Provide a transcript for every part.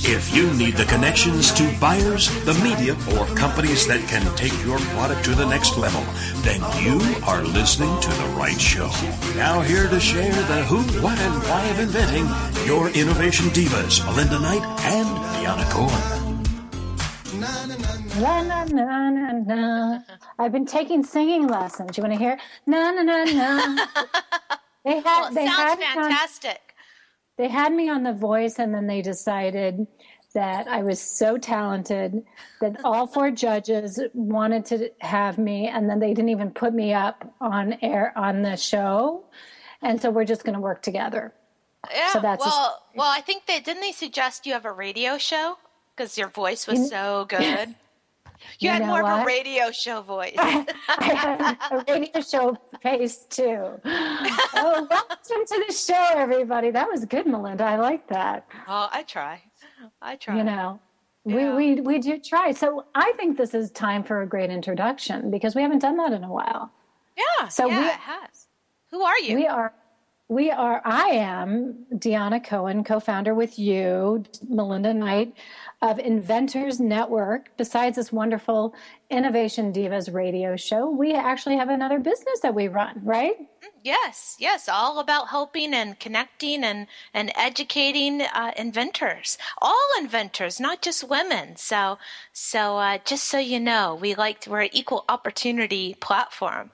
If you need the connections to buyers, the media, or companies that can take your product to the next level, then you are listening to the right show. Now, here to share the who, what, and why of inventing, your innovation divas, Melinda Knight and Deanna Cohen. Na na na na na. I've been taking singing lessons. You want to hear? Na na na na. They had. Well, they sounds had fantastic they had me on The Voice, and then they decided that I was so talented that all four judges wanted to have me, and then they didn't even put me up on air on the show. And so we're just going to work together. Yeah. So that's well. Well, I think they didn't they suggest you have a radio show because your voice was so good. You, you had more what? of a radio show voice. I, had a radio show face too. Oh, welcome to the show, everybody. That was good, Melinda. I like that. Oh, I try. I try. You know, yeah. we, we, we do try. So I think this is time for a great introduction because we haven't done that in a while. Yeah. So yeah, we, it has. Who are you? We are we are, I am Deanna Cohen, co founder with you, Melinda Knight of Inventors Network. Besides this wonderful Innovation Divas radio show, we actually have another business that we run, right? Yes, yes, all about helping and connecting and, and educating uh, inventors, all inventors, not just women. So, so uh, just so you know, we like we're an equal opportunity platform.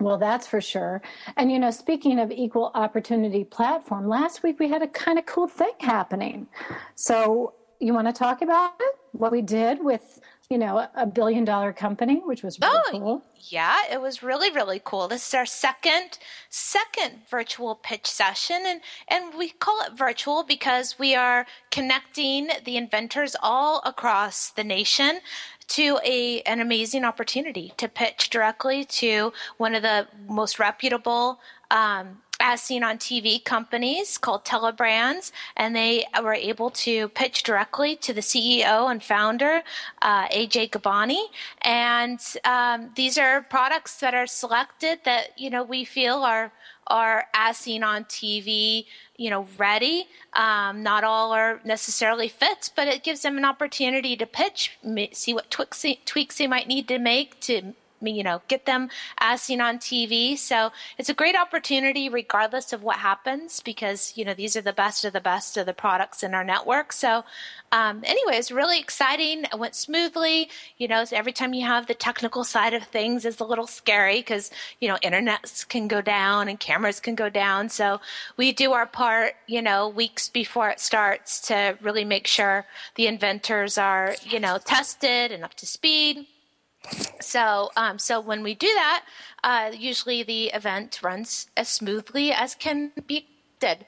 Well, that's for sure. And you know, speaking of equal opportunity platform, last week we had a kind of cool thing happening. So, you want to talk about it? What we did with, you know, a billion dollar company, which was really oh, cool. Yeah, it was really really cool. This is our second second virtual pitch session and and we call it virtual because we are connecting the inventors all across the nation to a an amazing opportunity to pitch directly to one of the most reputable um, as seen on TV companies called Telebrands, and they were able to pitch directly to the CEO and founder, uh, AJ Khubani. And um, these are products that are selected that you know we feel are are as seen on TV, you know, ready. Um, not all are necessarily fits, but it gives them an opportunity to pitch, see what tweaks, tweaks they might need to make to you know, get them as seen on TV. So it's a great opportunity regardless of what happens because, you know, these are the best of the best of the products in our network. So, um, anyway, it's really exciting. It went smoothly. You know, so every time you have the technical side of things is a little scary because, you know, internets can go down and cameras can go down. So we do our part, you know, weeks before it starts to really make sure the inventors are, you know, tested and up to speed so, um, so when we do that, uh, usually the event runs as smoothly as can be did.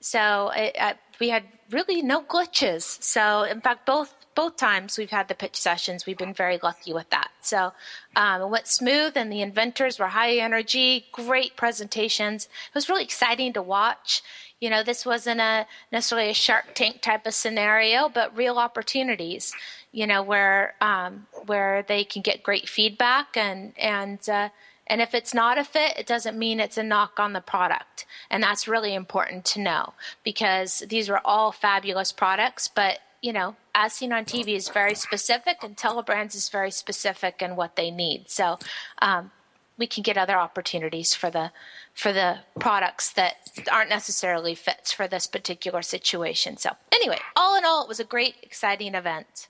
So it, uh, we had really no glitches. So in fact, both both times we've had the pitch sessions, we've been very lucky with that. So um, it went smooth, and the inventors were high energy, great presentations. It was really exciting to watch. You know, this wasn't a necessarily a Shark Tank type of scenario, but real opportunities you know, where um, where they can get great feedback and and uh, and if it's not a fit, it doesn't mean it's a knock on the product, and that's really important to know because these were all fabulous products, but you know, as seen on TV is very specific, and Telebrands is very specific in what they need. So um, we can get other opportunities for the for the products that aren't necessarily fits for this particular situation. So anyway, all in all, it was a great, exciting event.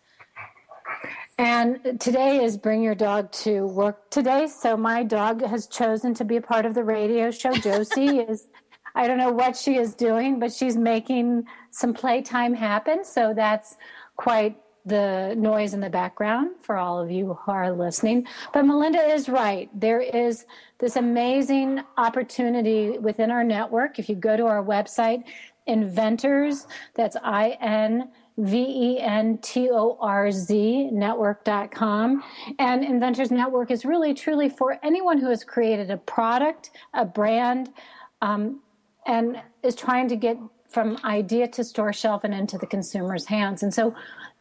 And today is Bring Your Dog to Work Today. So my dog has chosen to be a part of the radio show. Josie is, I don't know what she is doing, but she's making some playtime happen. So that's quite the noise in the background for all of you who are listening. But Melinda is right. There is this amazing opportunity within our network. If you go to our website, Inventors, that's I N V E N T O R Z network.com. And Inventors Network is really truly for anyone who has created a product, a brand, um, and is trying to get from idea to store shelf and into the consumer's hands. And so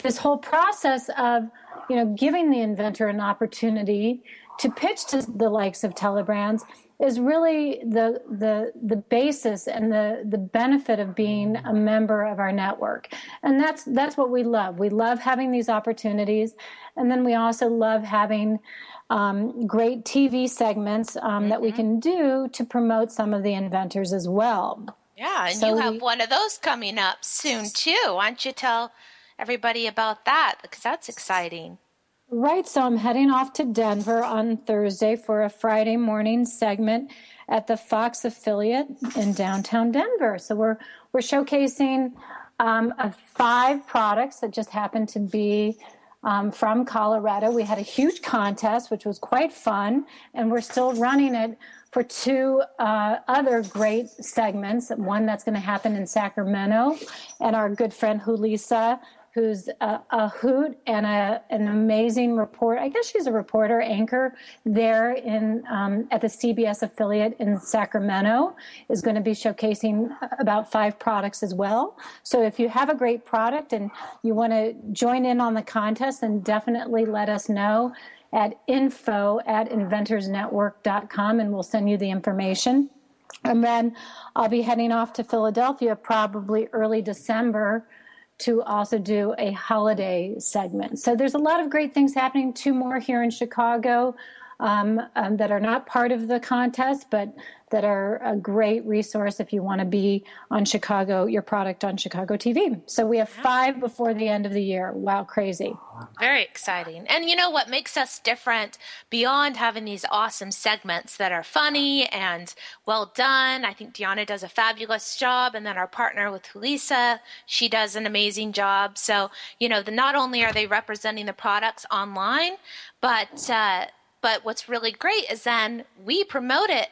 this whole process of, you know, giving the inventor an opportunity to pitch to the likes of telebrands is really the the the basis and the the benefit of being a member of our network and that's that's what we love we love having these opportunities and then we also love having um, great TV segments um, mm-hmm. that we mm-hmm. can do to promote some of the inventors as well. Yeah, and so you have we, one of those coming up soon too. Why don't you tell everybody about that? Because that's exciting. Right, so I'm heading off to Denver on Thursday for a Friday morning segment at the Fox affiliate in downtown Denver. So we're we're showcasing um, five products that just happen to be um, from Colorado. We had a huge contest, which was quite fun, and we're still running it for two uh, other great segments. One that's going to happen in Sacramento, and our good friend Julissa who's a, a hoot and a, an amazing report. I guess she's a reporter anchor there in um, at the CBS affiliate in Sacramento. Is going to be showcasing about five products as well. So if you have a great product and you want to join in on the contest, then definitely let us know at info at inventorznetwork.com and we'll send you the information. And then I'll be heading off to Philadelphia probably early December to also do a holiday segment. So there's a lot of great things happening. Two more here in Chicago um, um, that are not part of the contest, but that are a great resource if you want to be on Chicago, your product on Chicago TV. So we have five before the end of the year. Wow, crazy. Very exciting. And you know what makes us different beyond having these awesome segments that are funny and well done? I think Deanna does a fabulous job. And then our partner with Lisa, she does an amazing job. So, you know, the, not only are they representing the products online, but, uh, but what's really great is then we promote it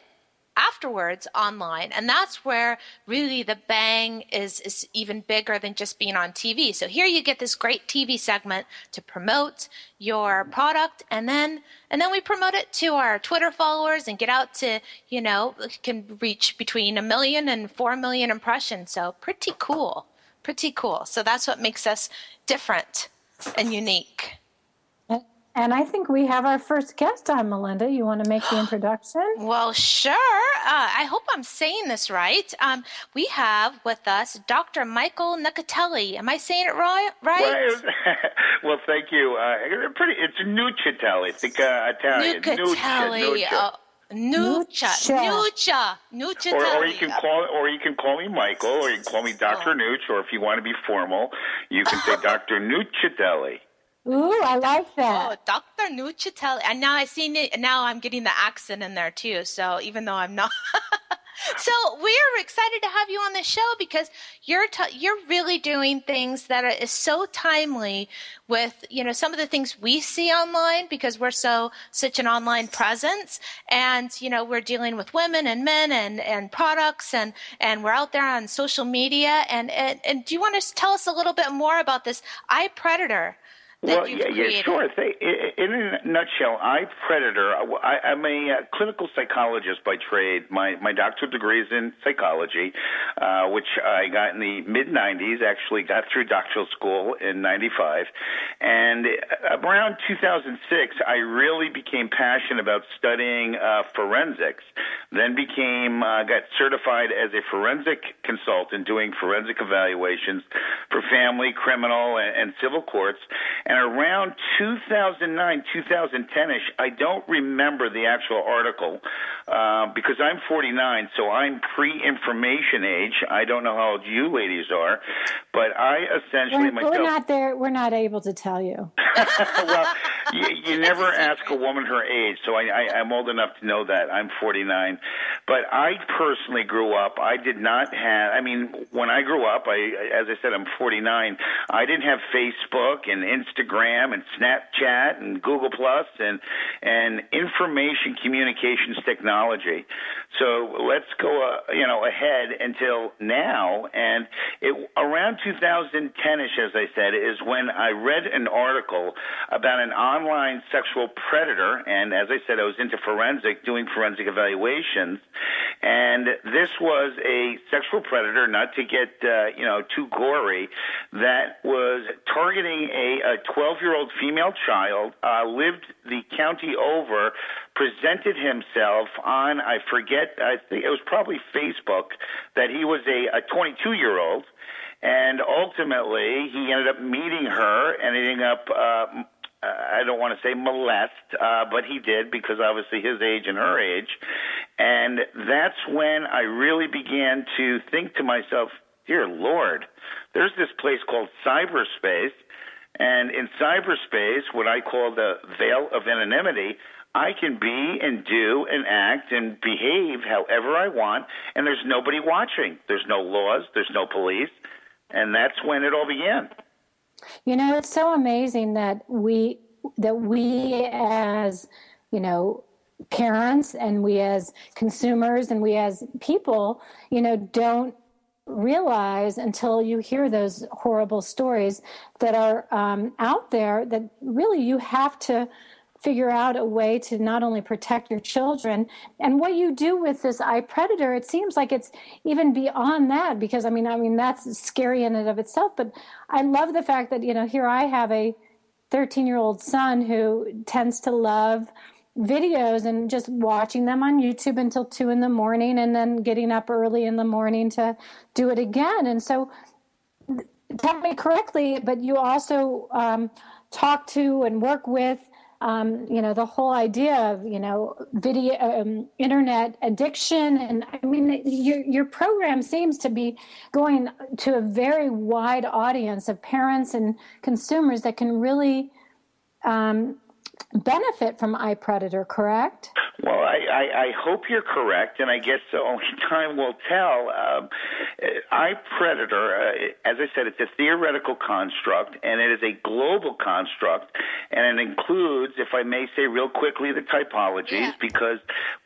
afterwards online and that's where really the bang is is even bigger than just being on TV. So here you get this great TV segment to promote your product and then and then we promote it to our Twitter followers and get out to, you know, can reach between a million and 4 million impressions. So pretty cool. Pretty cool. So that's what makes us different and unique. And I think we have our first guest on, Melinda. You want to make the introduction? well, sure. Uh, I hope I'm saying this right. Um, we have with us Dr. Michael Nuccitelli. Am I saying it right? right? Well, well thank you. Uh, pretty. It's Nuccitelli. Think uh, Italian. Nuccitelli. Uh, Nuccia, Nuccia, Nuccia. Or, or you can call, or you can call me Michael, or you can call me Doctor oh. Nucci, or if you want to be formal, you can say Doctor Nuccitelli. Ooh, I like that. Oh, Dr. Nuccitelli. And now I seen it, now I'm getting the accent in there too. So even though I'm not. so we're excited to have you on the show because you're t- you're really doing things that are is so timely with you know some of the things we see online because we're so such an online presence and you know we're dealing with women and men and and products and and we're out there on social media and and, and do you want to tell us a little bit more about this iPredator well, yeah, yeah, sure. In a nutshell, I predator. I, I'm a uh, clinical psychologist by trade. My my doctoral degree is in psychology, uh, which I got in the mid '90s. Actually, got through doctoral school in '95, and uh, around 2006, I really became passionate about studying uh, forensics. Then became uh, got certified as a forensic consultant, doing forensic evaluations for family, criminal, and, and civil courts. And and around 2009, 2010ish, I don't remember the actual article uh, because I'm 49, so I'm pre-information age. I don't know how old you ladies are, but I essentially we're, myself. We're not there. We're not able to tell you. well, you, you never ask a woman her age, so I, I, I'm old enough to know that I'm 49. But I personally grew up. I did not have. I mean, when I grew up, I, as I said, I'm 49. I didn't have Facebook and Instagram and Snapchat and Google Plus and and information communications technology. So let's go, uh, you know, ahead until now. And it around 2010ish, as I said, is when I read an article about an online sexual predator. And as I said, I was into forensic, doing forensic evaluations. And this was a sexual predator, not to get, uh, you know, too gory, that was targeting a 12 year old female child, uh, lived the county over, presented himself on, I forget, I think it was probably Facebook, that he was a 22 year old. And ultimately, he ended up meeting her and ending up uh, I don't want to say molest, uh, but he did because obviously his age and her age. And that's when I really began to think to myself, dear Lord, there's this place called cyberspace. And in cyberspace, what I call the veil of anonymity, I can be and do and act and behave however I want, and there's nobody watching. There's no laws, there's no police. And that's when it all began. You know, it's so amazing that we that we as you know parents and we as consumers and we as people, you know, don't realize until you hear those horrible stories that are um, out there that really you have to figure out a way to not only protect your children and what you do with this iPredator it seems like it's even beyond that because i mean i mean that's scary in and of itself but i love the fact that you know here i have a 13 year old son who tends to love videos and just watching them on YouTube until two in the morning and then getting up early in the morning to do it again. And so, tell me correctly, but you also um, talk to and work with um, you know the whole idea of you know video um, internet addiction and i mean your your program seems to be going to a very wide audience of parents and consumers that can really um, benefit from iPredator, correct? Well, I, I, I hope you're correct, and I guess the only time will tell. Um, iPredator, uh, as I said, it's a theoretical construct, and it is a global construct, and it includes, if I may say real quickly, the typologies, yeah. because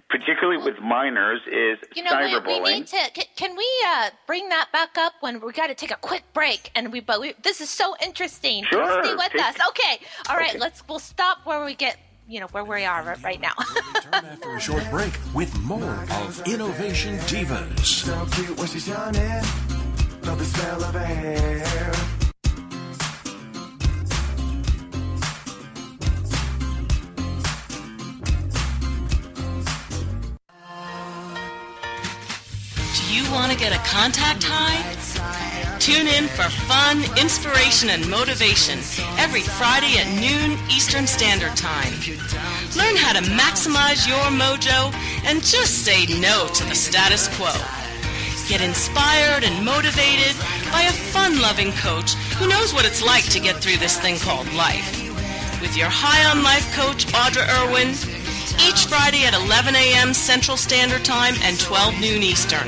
particularly with minors, is you know, cyberbullying. We, we need to. Can we uh, bring that back up when we got to take a quick break? And we, but we, this is so interesting. Sure. Stay with take, us. Okay. All right. Okay. Let's. We'll stop where we get. You know where we are right now. return after a short break with more of Innovation Divas. So cute when she's yawning. Love the smell of her hair. Want to get a contact high? Tune in for fun, inspiration, and motivation every Friday at noon Eastern Standard Time. Learn how to maximize your mojo and just say no to the status quo. Get inspired and motivated by a fun loving coach who knows what it's like to get through this thing called life. With your High on Life coach, Audra Irwin, each Friday at 11 a.m. Central Standard Time and 12 noon Eastern.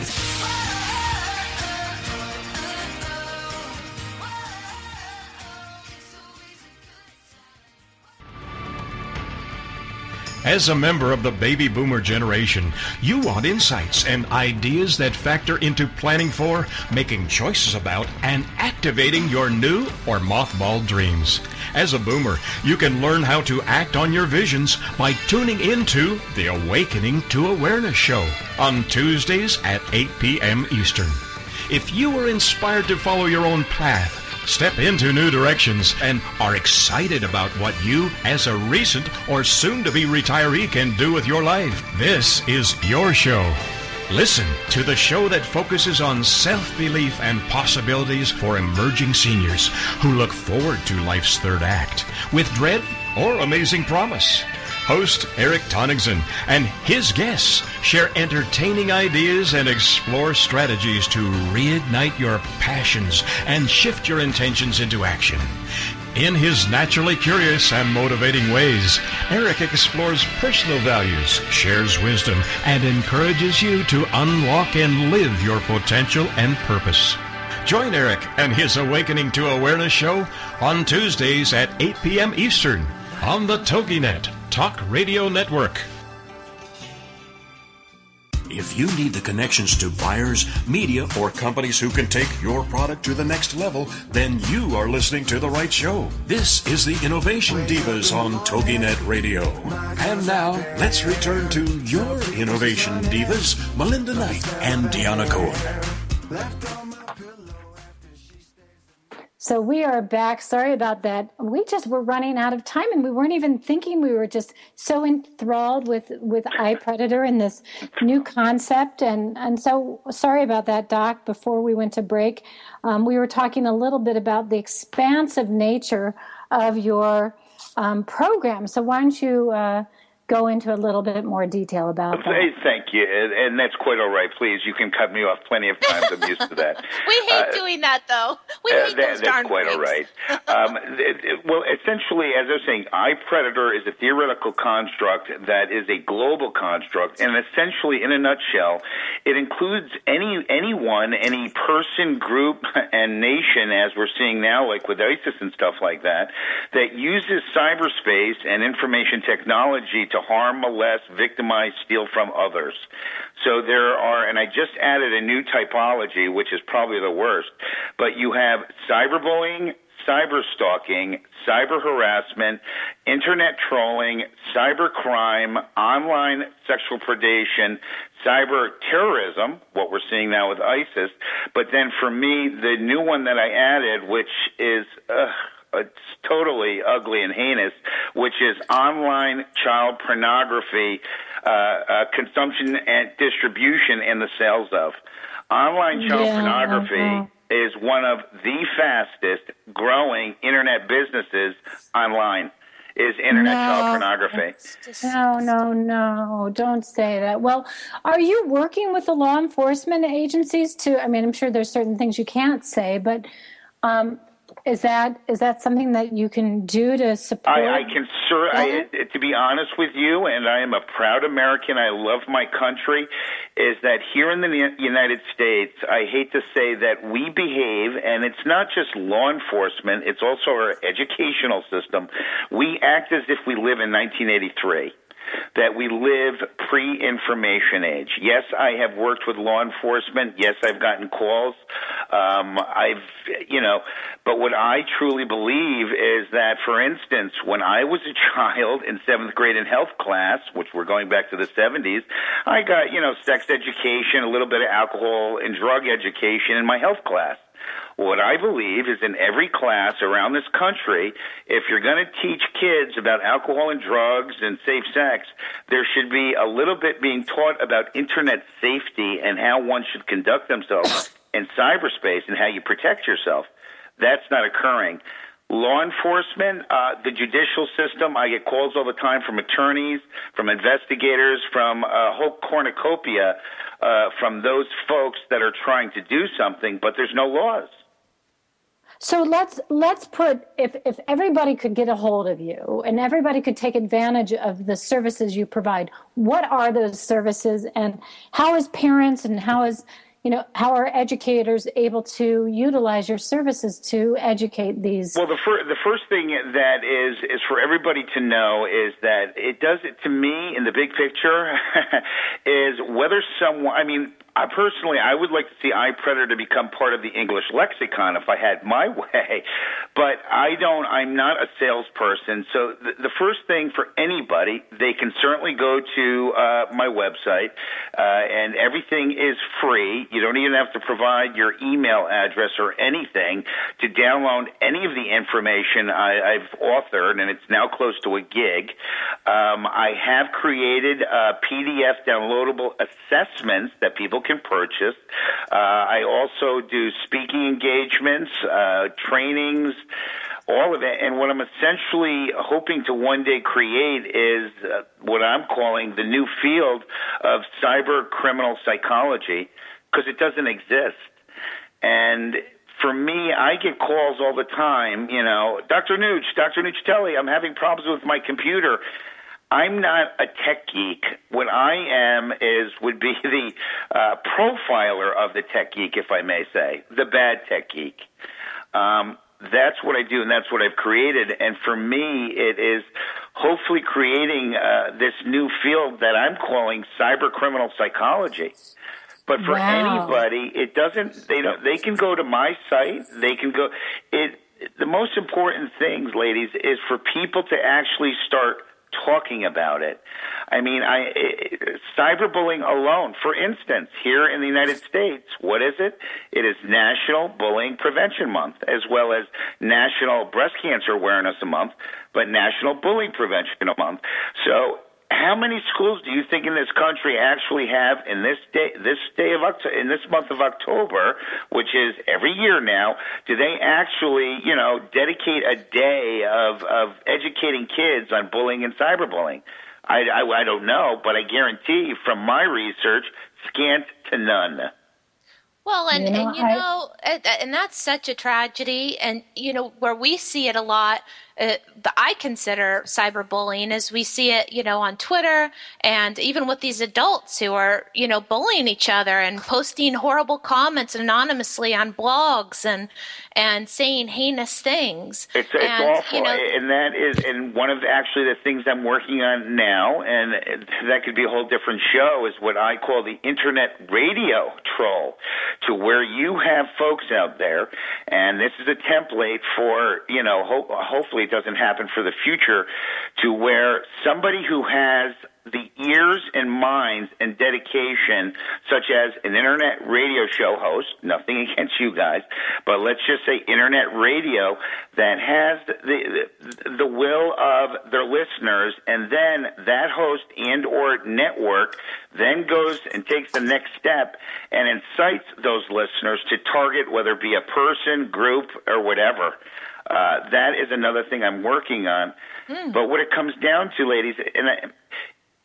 As a member of the baby boomer generation, you want insights and ideas that factor into planning for, making choices about, and activating your new or mothballed dreams. As a boomer, you can learn how to act on your visions by tuning into the Awakening to Awareness show on Tuesdays at 8 p.m. Eastern. If you are inspired to follow your own path, step into new directions, and are excited about what you, as a recent or soon to be retiree, can do with your life. This is your show. Listen to the show that focuses on self belief and possibilities for emerging seniors who look forward to life's third act with dread or amazing promise. Host Eric Tonigson and his guests share entertaining ideas and explore strategies to reignite your passions and shift your intentions into action. In his naturally curious and motivating ways, Eric explores personal values, shares wisdom, and encourages you to unlock and live your potential and purpose. Join Eric and his Awakening to Awareness show on Tuesdays at 8 p.m. Eastern on the TogiNet Talk Radio Network. If you need the connections to buyers, media, or companies who can take your product to the next level, then you are listening to the right show. This is the Innovation Divas on TogiNet Radio. And now, let's return to your Innovation Divas, Melinda Knight and Deanna Cohen. So we are back. Sorry about that. We just were running out of time and we weren't even thinking. We were just so enthralled with, with iPredator and this new concept. And, and so sorry about that, Doc. Before we went to break, um, we were talking a little bit about the expansive nature of your um, program. So why don't you uh, go into a little bit more detail about that. Hey, thank you, and that's quite all right. Please, you can cut me off plenty of times. I'm used to that. we hate uh, doing that, though. We uh, hate that, those darn That's quite all right. Um, it, it, well, essentially, as I was saying, I predator is a theoretical construct that is a global construct, and essentially, in a nutshell, it includes any anyone, any person, group, and nation, as we're seeing now, like with ISIS and stuff like that, that uses cyberspace and information technology to harm, molest, victimize, steal from others. So there are, and I just added a new typology, which is probably the worst, but you have cyberbullying, cyber stalking, cyber harassment, internet trolling, cyber crime, online sexual predation, cyber terrorism, what we're seeing now with ISIS. But then for me, the new one that I added, which is, it's totally ugly and heinous, which is online child pornography uh, uh, consumption and distribution and the sales of. Online child yeah, pornography uh-huh. is one of the fastest growing internet businesses online. Is internet no, child pornography? No, no, no! Don't say that. Well, are you working with the law enforcement agencies to? I mean, I'm sure there's certain things you can't say, but um, is that is that something that you can do to support? I, I can, sir. I, uh, to be honest with you, and I am a proud American. I love my country. Is that here in the United States? I hate to say that we behave, and it's not just law enforcement; it's also our educational system. We act as if we live in 1983 that we live pre-information age. Yes, I have worked with law enforcement. Yes, I've gotten calls. Um, I've, you know, but what I truly believe is that, for instance, when I was a child in seventh grade in health class, which we're going back to the 70s, I got, you know, sex education, a little bit of alcohol and drug education in my health class. What I believe is in every class around this country, if you're going to teach kids about alcohol and drugs and safe sex, there should be a little bit being taught about internet safety and how one should conduct themselves in cyberspace and how you protect yourself. That's not occurring. Law enforcement, uh, the judicial system, I get calls all the time from attorneys, from investigators, from a whole cornucopia, uh, from those folks that are trying to do something, but there's no laws. So let's let's put if if everybody could get a hold of you and everybody could take advantage of the services you provide, what are those services and how is parents and how is you know how are educators able to utilize your services to educate these? Well the, fir- the first thing that is is for everybody to know is that it does it to me in the big picture is whether someone i mean I personally, I would like to see iPredator to become part of the English lexicon if I had my way, but I don't. I'm not a salesperson. So the, the first thing for anybody, they can certainly go to uh, my website, uh, and everything is free. You don't even have to provide your email address or anything to download any of the information I, I've authored, and it's now close to a gig. Um, I have created uh, PDF downloadable assessments that people people can purchase. Uh, I also do speaking engagements, uh, trainings, all of it. And what I'm essentially hoping to one day create is uh, what I'm calling the new field of cyber criminal psychology because it doesn't exist. And for me, I get calls all the time. You know, Dr. Nooch, Dr. Nuccitelli, I'm having problems with my computer. I'm not a tech geek. What I am is would be the uh, profiler of the tech geek, if I may say, the bad tech geek. Um, that's what I do, and that's what I've created. And for me, it is hopefully creating uh, this new field that I'm calling cyber criminal psychology. But for wow. anybody, it doesn't. They don't. They can go to my site. They can go. It. The most important things, ladies, is for people to actually start talking about it. I mean, I it, cyberbullying alone, for instance, here in the United States, what is it? It is National Bullying Prevention Month, as well as National Breast Cancer Awareness Month, but National Bullying Prevention Month. So how many schools do you think in this country actually have in this day this day of October in this month of October, which is every year now, do they actually, you know, dedicate a day of of educating kids on bullying and cyberbullying? I, I, I don't know, but I guarantee you from my research, scant to none. Well, and you know, and you I, know, and that's such a tragedy, and you know where we see it a lot uh, I consider cyberbullying as we see it, you know, on Twitter and even with these adults who are, you know, bullying each other and posting horrible comments anonymously on blogs and and saying heinous things. It's, it's and, awful, you know, and that is and one of the, actually the things I'm working on now, and that could be a whole different show, is what I call the internet radio troll, to where you have folks out there, and this is a template for you know, ho- hopefully it doesn't happen for the future to where somebody who has the ears and minds and dedication, such as an internet radio show host, nothing against you guys, but let's just say internet radio that has the, the, the will of their listeners, and then that host and or network then goes and takes the next step and incites those listeners to target whether it be a person, group, or whatever. Uh, that is another thing I'm working on. Mm. But what it comes down to, ladies, and I,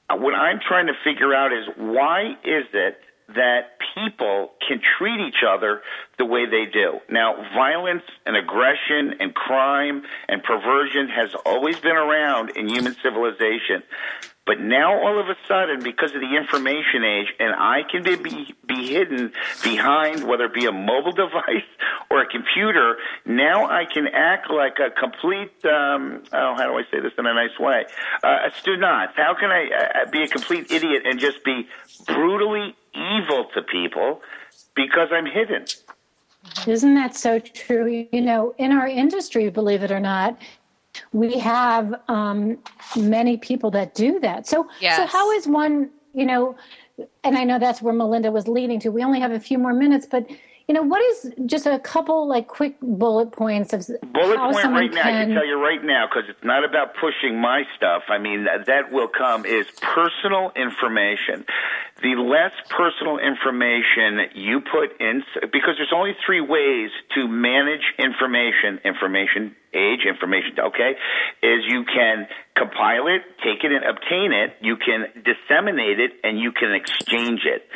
what I'm trying to figure out is why is it that people can treat each other the way they do. Now, violence and aggression and crime and perversion has always been around in human civilization. But now all of a sudden, because of the information age, and I can be, be, hidden behind whether it be a mobile device or a computer, now I can act like a complete, um, oh, how do I say this in a nice way? Uh, a student. How can I uh, be a complete idiot and just be brutally evil to people because I'm hidden? Isn't that so true? You know, in our industry, believe it or not, we have um, many people that do that. So, yes. so how is one, you know, and I know that's where Melinda was leading to. We only have a few more minutes, but you know, what is just a couple like quick bullet points of bullet point right now? I can tell you right now because it's not about pushing my stuff. I mean, that, that will come is personal information. The less personal information you put in, because there's only three ways to manage information. Information age, information, okay, is you can compile it, take it and obtain it, you can disseminate it, and you can exchange it.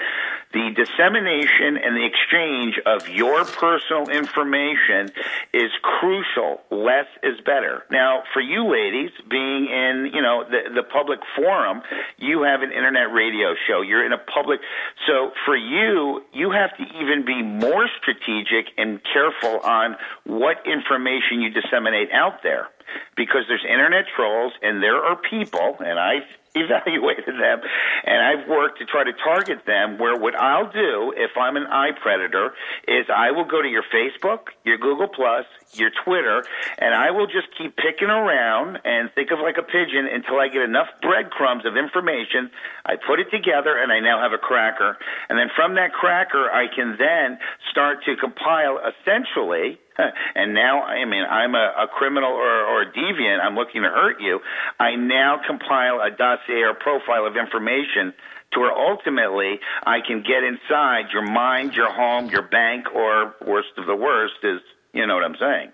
The dissemination and the exchange of your personal information is crucial. Less is better. Now, for you ladies, being in, you know, the, the public forum, you have an internet radio show. You're in a public, so for you, you have to even be more strategic and careful on what information you disseminate out there because there's internet trolls and there are people, and I've evaluated them and I've worked to try to target them where what I'll do if I'm an eye predator is I will go to your Facebook, your Google Plus, your Twitter, and I will just keep picking around and think of like a pigeon until I get enough breadcrumbs of information. I put it together and I now have a cracker. And then from that cracker, I can then start to compile essentially and now, I mean, I'm a, a criminal or, or a deviant. I'm looking to hurt you. I now compile a dossier or profile of information to where ultimately I can get inside your mind, your home, your bank, or worst of the worst is, you know what I'm saying.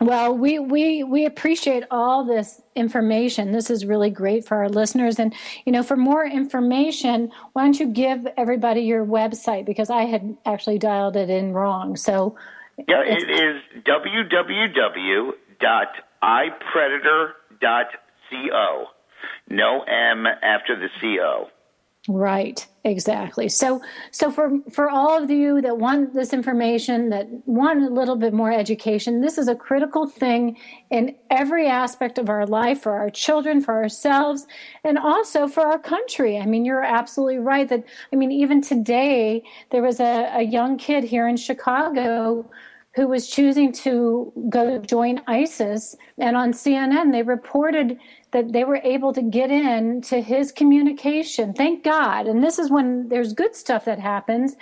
Well, we, we, we appreciate all this information. This is really great for our listeners. And, you know, for more information, why don't you give everybody your website? Because I had actually dialed it in wrong. So, yeah, it is www.ipredator.co. No M after the CO. Right, exactly. So, so for for all of you that want this information, that want a little bit more education, this is a critical thing in every aspect of our life for our children, for ourselves, and also for our country. I mean, you're absolutely right. That I mean, even today there was a, a young kid here in Chicago who was choosing to go join ISIS, and on CNN they reported that they were able to get in to his communication. Thank God. And this is when there's good stuff that happens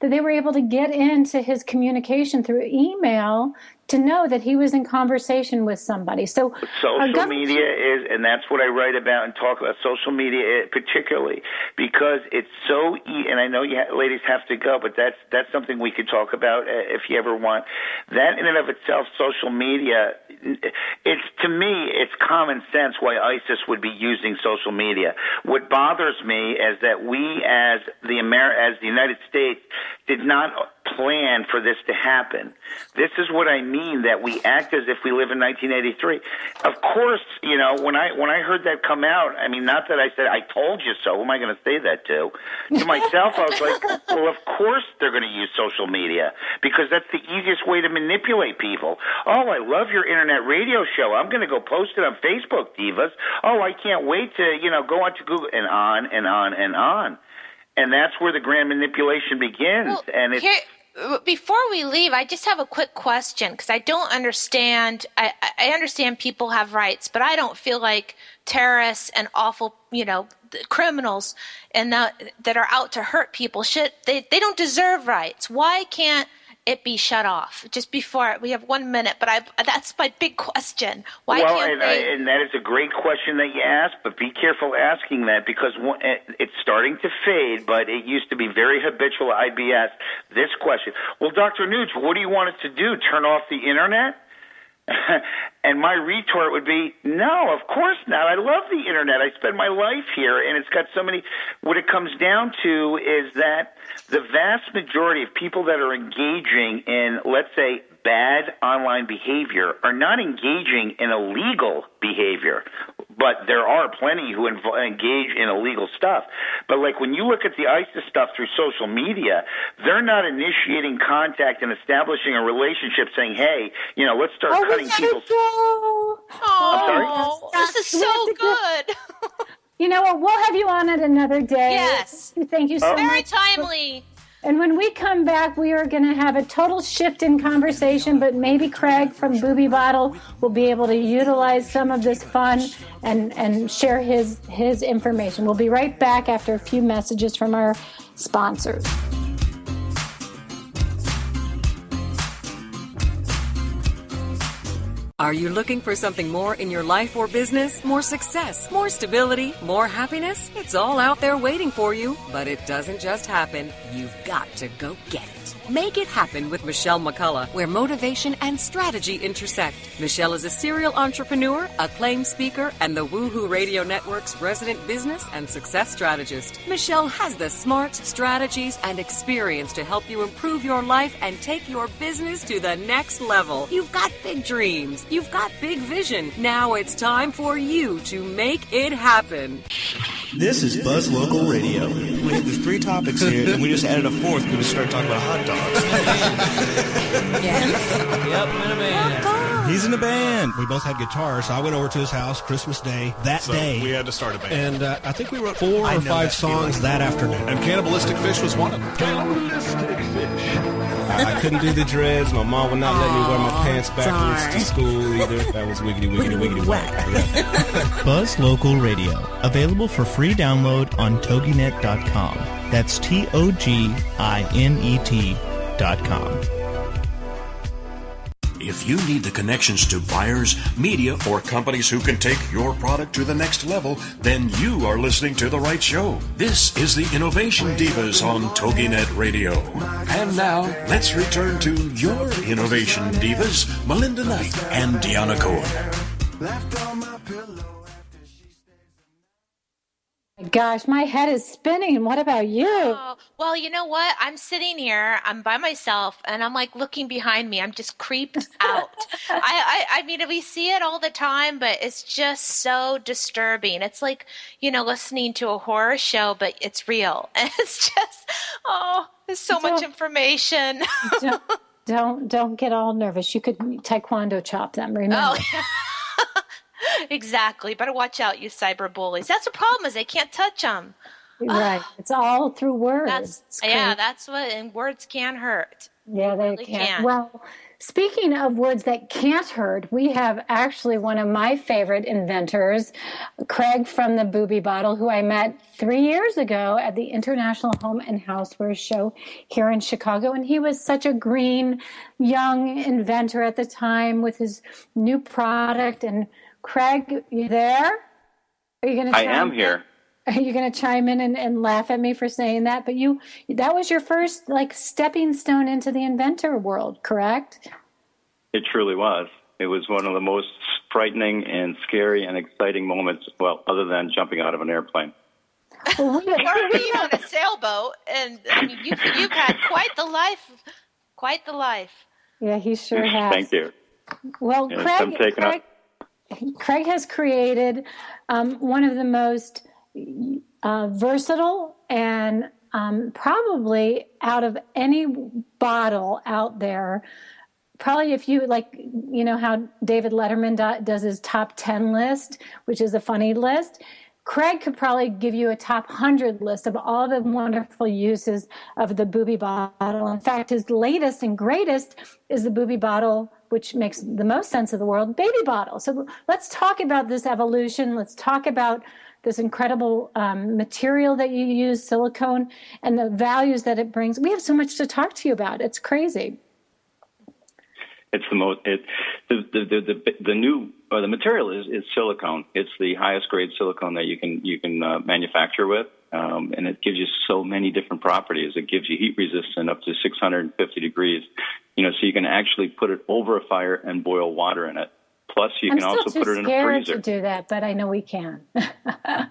that they were able to get into his communication through email to know that he was in conversation with somebody. So social media is, and that's what I write about and talk about social media eh, particularly because it's so. E- and I know you ha- ladies have to go, but that's that's something we could talk about uh, if you ever want. That in and of itself, social media, it's to me, it's common sense why ISIS would be using social media. What bothers me is that we, as the Amer- as the United States, did not plan for this to happen. This is what I mean that we act as if we live in 1983. Of course, you know, when I when I heard that come out, I mean, not that I said I told you so. Who am I going to say that to? To myself, I was like, well, of course they're going to use social media because that's the easiest way to manipulate people. Oh, I love your internet radio show. I'm going to go post it on Facebook, divas. Oh, I can't wait to, you know, go onto Google and on and on and on and that's where the grand manipulation begins. Well, and it's here, before we leave, I just have a quick question because I don't understand. I, I understand people have rights, but I don't feel like terrorists and awful, you know, criminals and that that are out to hurt people should they they don't deserve rights. Why can't it be shut off. Just before we have one minute but i that's my big question. Why well, can't and, they... and that is a great question that you ask but be careful asking that because it's starting to fade but it used to be very habitual i'd be asked this question. Well dr Nuge, what do you want us to do? Turn off the internet and my retort would be, no, of course not. I love the internet. I spend my life here, and it's got so many. What it comes down to is that the vast majority of people that are engaging in, let's say, bad online behavior are not engaging in illegal behavior but there are plenty who inv- engage in illegal stuff. But like when you look at the ISIS stuff through social media, they're not initiating contact and establishing a relationship, saying, "Hey, you know, let's start oh, cutting people." Oh, I'm sorry. Oh, this is so good. you know what? We'll have you on it another day. Yes. Thank you so oh. much. Very timely. And when we come back, we are going to have a total shift in conversation, but maybe Craig from Bubi Bottle will be able to utilize some of this fun and, and share his, his information. We'll be right back after a few messages from our sponsors. Are you looking for something more in your life or business? More success, more stability, more happiness? It's all out there waiting for you, but it doesn't just happen. You've got to go get it. Make it happen with Michelle McCullough, where motivation and strategy intersect. Michelle is a serial entrepreneur, acclaimed speaker, and the Woohoo Radio Network's resident business and success strategist. Michelle has the smarts, strategies, and experience to help you improve your life and take your business to the next level. You've got big dreams, you've got big vision. Now it's time for you to make it happen. This is Buzz Local Radio. We have the three topics here, and we just added a fourth because we started talking about hot dogs. Yes. Yep, I'm in a band. He's in a band. We both had guitars, so I went over to his house Christmas Day that so day. We had to start a band. And uh, I think we wrote four or five songs that afternoon. And Cannibalistic Fish was one of them. Cannibalistic Fish. I, I, couldn't do the dreads. My mom would not let me wear my pants backwards darn. to school either. That was wiggity, wiggity, wiggity, whack. Yeah. Buzz Local Radio. Available for free download on toginet.com. That's T O G I N E T dot com. If you need the connections to buyers, media, or companies who can take your product to the next level, then you are listening to the right show. This is the Innovation Divas on TogiNet Radio. And now, let's return to your Innovation Divas, Melinda Knight and Deanna Cohen. Gosh, my head is spinning. What about you? Oh, well, you know what? I'm sitting here, I'm by myself, and I'm like looking behind me. I'm just creeped out. I, I, I mean, we see it all the time, but it's just so disturbing. It's like, you know, listening to a horror show, but it's real. And it's just, oh, there's so don't, much information. don't, don't, don't get all nervous. You could taekwondo chop them, oh, remember? Oh, exactly. Better watch out, you cyber bullies. That's the problem is they can't touch them. Right. it's all through words. That's, yeah, that's what, and words can hurt. Yeah, they, really can. can. Well, speaking of words that can't hurt, we have actually one of my favorite inventors, Craig from the Bubi Bottle, who I met three years ago at the International Home and Houseware Show here in Chicago. And he was such a green, young inventor at the time with his new product and Craig, you there? Are you going to? I am in? here. Are you going to chime in and, and laugh at me for saying that? But you, that was your first like stepping stone into the inventor world, correct? It truly was. It was one of the most frightening and scary and exciting moments. Well, other than jumping out of an airplane. or being on a sailboat, and I mean, you've you've had quite the life, quite the life. Yeah, he sure has. Thank you. Well, yes, Craig, Craig, Craig has created um, one of the most uh, versatile and um, probably out of any bottle out there. Probably if you like, you know how David Letterman does his top 10 list, which is a funny list. Craig could probably give you a top 100 list of all the wonderful uses of the Bubi bottle. In fact, his latest and greatest is the Bubi bottle which makes the most sense of the world, baby bottle. So let's talk about this evolution. Let's talk about this incredible um, material that you use, silicone, and the values that it brings. We have so much to talk to you about. It's crazy. It's the most. It, the, the the the the new or the material is is silicone. It's the highest grade silicone that you can you can uh, manufacture with, um, and it gives you so many different properties. It gives you heat resistant up to 650 degrees you know, so you can actually put it over a fire and boil water in it. Plus, you I'm can also put it in a freezer. to do that, but I know we can. I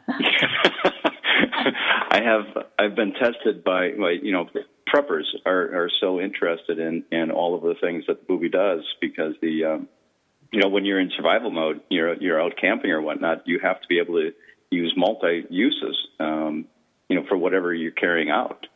have. I've been tested by, by you know, preppers are, are so interested in in all of the things that the booby does because the, um, you know, when you're in survival mode, you're you're out camping or whatnot, you have to be able to use multi uses, um, you know, for whatever you're carrying out.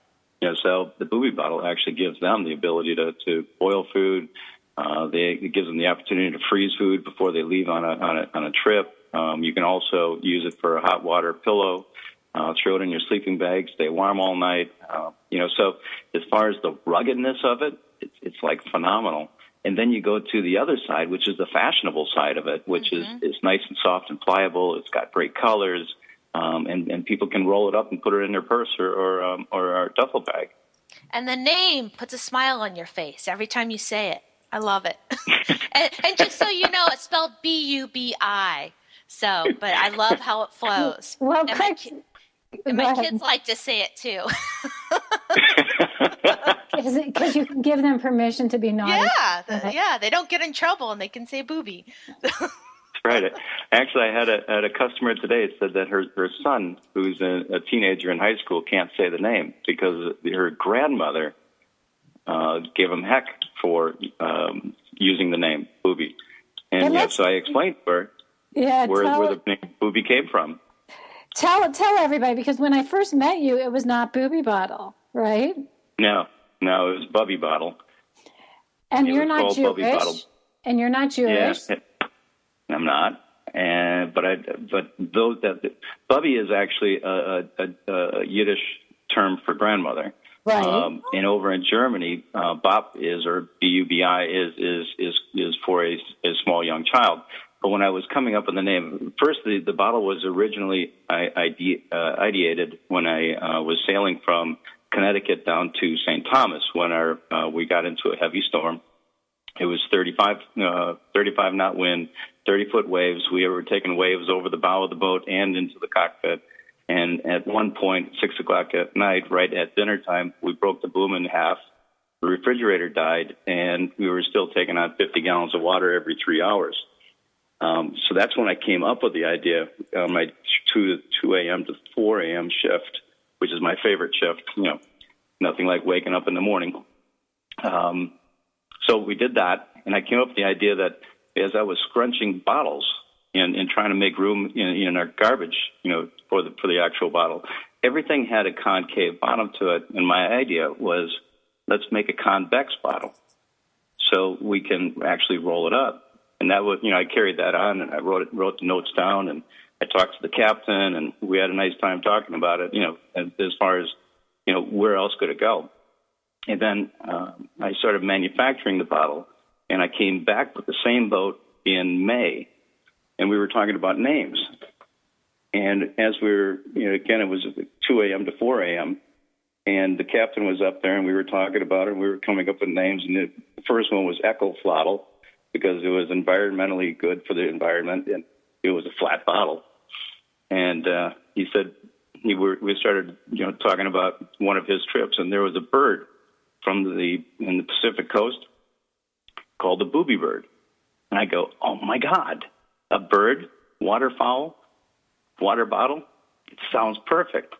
You know, so the Bubi bottle actually gives them the ability to, to boil food. Uh, they, it gives them the opportunity to freeze food before they leave on a, on a, on a trip. Um, you can also use it for a hot water pillow. Uh, throw it in your sleeping bag, stay warm all night. Uh, you know, so as far as the ruggedness of it, it's, it's like phenomenal. And then you go to the other side, which is the fashionable side of it, which mm-hmm. is, is nice and soft and pliable. It's got great colors um, and and people can roll it up and put it in their purse or or, um, or a duffel bag. And the name puts a smile on your face every time you say it. I love it. and, and, just so you know, it's spelled B U B I. So, but I love how it flows. Well, and my, ki- and my kids like to say it too. Because you can give them permission to be naughty. Yeah, the, yeah, they don't get in trouble and they can say booby right. Actually, I had a had a customer today said that her her son, who's a, a teenager in high school, can't say the name because her grandmother uh, gave him heck for um, using the name Booby. And yeah, so I explained to her yeah, where, where the name Booby came from. Tell tell everybody because when I first met you, it was not Booby Bottle, right? No, no, it was Bubby Bottle. And it you're not Jewish. And you're not Jewish. Yeah, I'm not. And but I but those that Bubby is actually a, a, a Yiddish term for grandmother. Right. Um, and over in Germany, uh, Bop is or B U B I is is is is for a, a small young child. But when I was coming up with the name, first the, the bottle was originally I, ide, uh, ideated when I uh, was sailing from Connecticut down to St. Thomas when our uh, we got into a heavy storm It was 35, uh, 35 knot wind, 30 foot waves. We were taking waves over the bow of the boat and into the cockpit. And at one point, six o'clock at night, right at dinner time, we broke the boom in half. The refrigerator died, and we were still taking on 50 gallons of water every three hours. Um, so that's when I came up with the idea. Uh, my 2 2 a.m. to 4 a.m. shift, which is my favorite shift. You know, nothing like waking up in the morning. Um, so we did that, and I came up with the idea that as I was scrunching bottles and, and trying to make room in, in our garbage, you know, for the for the actual bottle, everything had a concave bottom to it, and my idea was let's make a convex bottle so we can actually roll it up. And that was, you know, I carried that on and I wrote it, wrote the notes down and I talked to the captain and we had a nice time talking about it, you know, as far as, you know, where else could it go? And then uh, I started manufacturing the bottle, and I came back with the same boat in May, and we were talking about names. And as we were, you know, again, it was 2 a.m. to 4 a.m., and the captain was up there, and we were talking about it, and we were coming up with names. And the first one was Echo Ecoflottle because it was environmentally good for the environment, and it was a flat bottle. And uh, he said he were, we started, you know, talking about one of his trips, and there was a bird from the in the Pacific coast called the booby bird. And I go, oh my God, a bird, waterfowl, water bottle. It sounds perfect.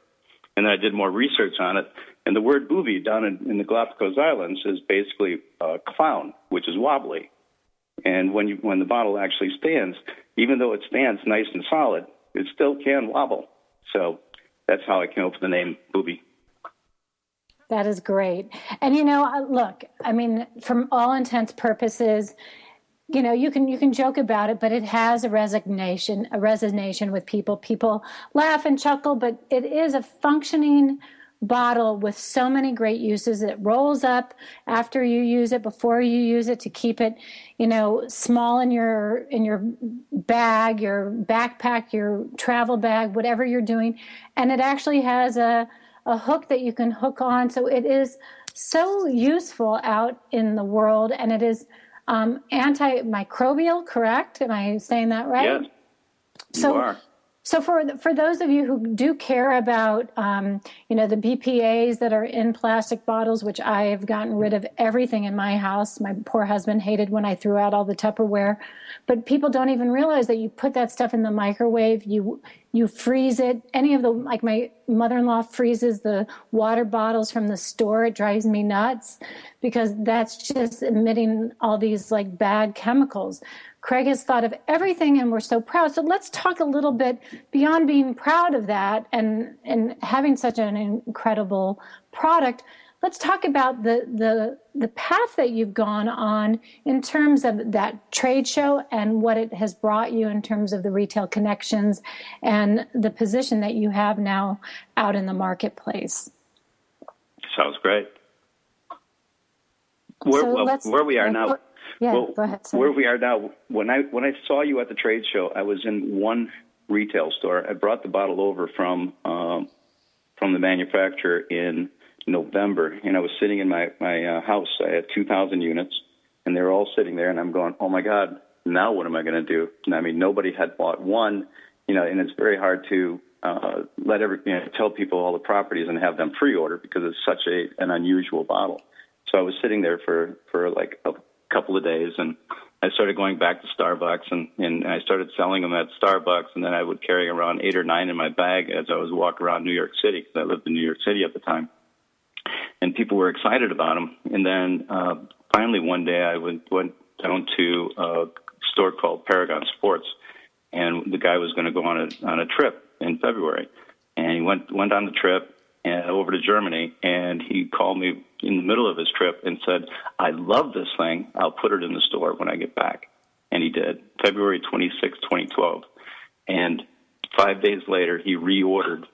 And then I did more research on it. And the word booby down in, in the Galapagos Islands is basically a clown, which is wobbly. And when you when the bottle actually stands, even though it stands nice and solid, it still can wobble. So that's how I came up with the name Booby. That is great. And you know, look, I mean, from all intents purposes, you know, you can you can joke about it, but it has a resignation, a resonation with people. People laugh and chuckle, but it is a functioning bottle with so many great uses. It rolls up after you use it, before you use it to keep it, you know, small in your in your bag, your backpack, your travel bag, whatever you're doing. And it actually has a a hook that you can hook on. So it is so useful out in the world, and it is um, antimicrobial. Correct? Am I saying that right? Yes. So, you are. So for for those of you who do care about um, you know the BPA's that are in plastic bottles, which I have gotten rid of everything in my house. My poor husband hated when I threw out all the Tupperware, but people don't even realize that you put that stuff in the microwave. You you freeze it. Any of the like my mother-in-law freezes the water bottles from the store. It drives me nuts because that's just emitting all these like bad chemicals. Craig has thought of everything and we're so proud. So let's talk a little bit beyond being proud of that and, and having such an incredible product. Let's talk about the, the, the path that you've gone on in terms of that trade show and what it has brought you in terms of the retail connections and the position that you have now out in the marketplace. Sounds great. Where, So well, where we are now, Yeah, well, go ahead. Sorry. where we are now, when I when I saw you at the trade show, I was in one retail store. I brought the bottle over from um, from the manufacturer in November, and I was sitting in my my uh, house. I had 2,000 units, and they were all sitting there, and I'm going, "Oh my God, now what am I going to do?" And I mean, nobody had bought one, you know, and it's very hard to uh, let every you know, tell people all the properties and have them pre-order because it's such a an unusual bottle. So I was sitting there for for like a couple of days, and I started going back to Starbucks, and and I started selling them at Starbucks, and then I would carry around eight or nine in my bag as I was walking around New York City because I lived in New York City at the time, and people were excited about them. And then uh, finally one day I went went down to a store called Paragon Sports, and the guy was going to go on a on a trip in February, and he went went on the trip and over to Germany, and he called me in the middle of his trip and said, "I love this thing. I'll put it in the store when I get back." And he did. February 26, 2012, and five days later he reordered,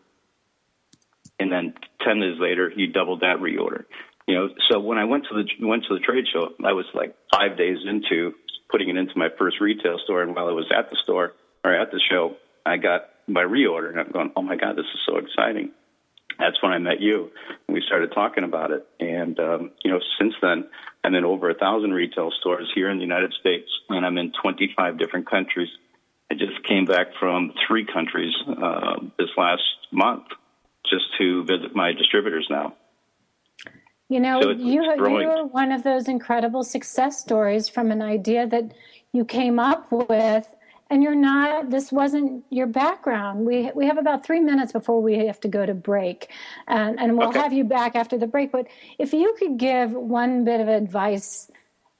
and then ten days later he doubled that reorder. You know, so when I went to the went to the trade show, I was like five days into putting it into my first retail store, and while I was at the store or at the show, I got my reorder, and I'm going, "Oh my God, this is so exciting!" That's when I met you. And we started talking about it. And, um, you know, since then, I'm in over a thousand retail stores here in the United States, and I'm in 25 different countries. I just came back from three countries uh, this last month just to visit my distributors now. You know, so you, you are one of those incredible success stories from an idea that you came up with and you're not this wasn't your background. We we have about three minutes before we have to go to break. And and we'll okay. have you back after the break. But if you could give one bit of advice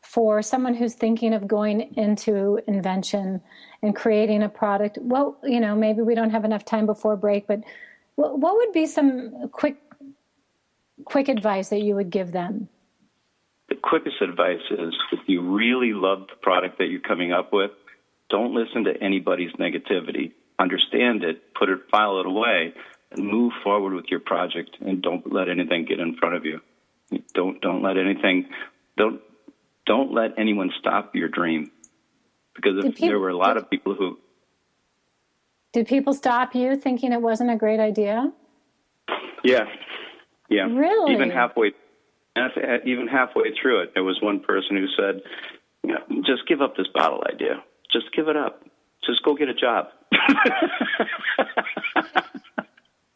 for someone who's thinking of going into invention and creating a product well you know maybe we don't have enough time before break but what, what would be some quick quick advice that you would give them? The quickest advice is if you really love the product that you're coming up with don't listen to anybody's negativity. Understand it, put it, file it away, and move forward with your project. And don't let anything get in front of you. Don't don't let anything don't don't let anyone stop your dream. Because if, people, there were a lot did, of people who did people stop you thinking it wasn't a great idea? Yeah, yeah. Really? Even halfway, even halfway through it, there was one person who said, you know, "Just give up this bottle idea." Just give it up. Just go get a job.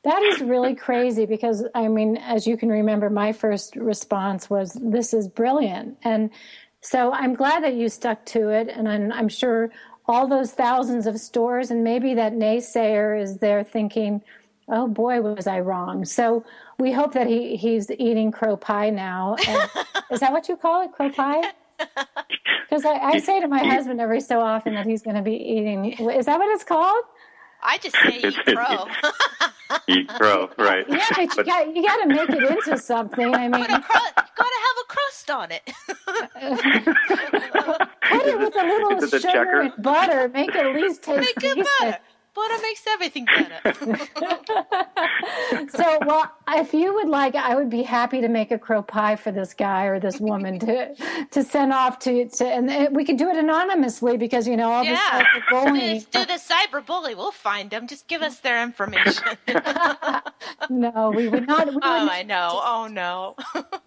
that is really crazy because, I mean, as you can remember, my first response was, This is brilliant. And so I'm glad that you stuck to it. And I'm, I'm sure all those thousands of stores, and maybe that naysayer is there thinking, Oh boy, was I wrong. So we hope that he, he's eating crow pie now. And, is that what you call it, crow pie? Because I, I, say to my husband every so often that he's going to be eating. Is that what it's called? I just say eat crow. eat crow, right? Yeah, but you got you got to make it into something. I mean, you got to have a crust on it. Put it with a little sugar checker? and butter. Make it at least taste make decent. It butter butter makes everything better. so, well, if you would like, I would be happy to make a crow pie for this guy or this woman to to send off to, to and we could do it anonymously because you know all yeah. this bullying. do the cyber bully. We'll find them. Just give us their information. no, we would not. We oh, I know. Oh no.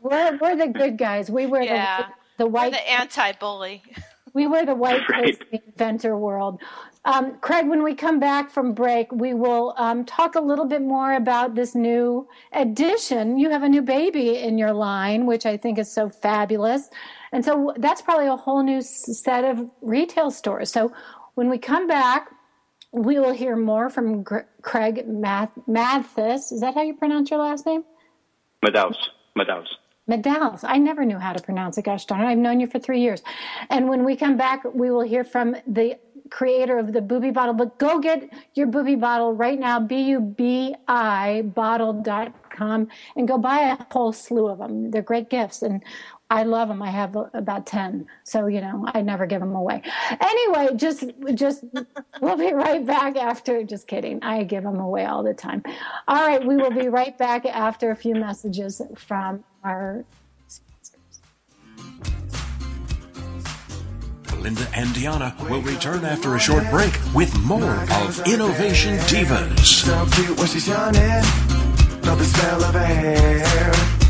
we're we're the good guys. We were yeah. the, the white we're the anti-bully. We were the white right. inventor world. Um, Craig, when we come back from break, we will um, talk a little bit more about this new addition. You have a new baby in your line, which I think is so fabulous. And so that's probably a whole new set of retail stores. So when we come back, we will hear more from Gr- Craig Math- Mathis. Is that how you pronounce your last name? Madaus. Madaus. Madaus. I never knew how to pronounce it. Gosh darn it. I've known you for three years. And when we come back, we will hear from the creator of the Bubi bottle, but go get your Bubi bottle right now, B-U-B-I bottle.com and go buy a whole slew of them. They're great gifts. And I love them. I have about 10. So, you know, I never give them away. Anyway, just, just, we'll be right back after, just kidding. I give them away all the time. All right. We will be right back after a few messages from our Linda and Diana will return after a short break with more of Innovation Divas. So cute when she's yawning, love the smell of her hair.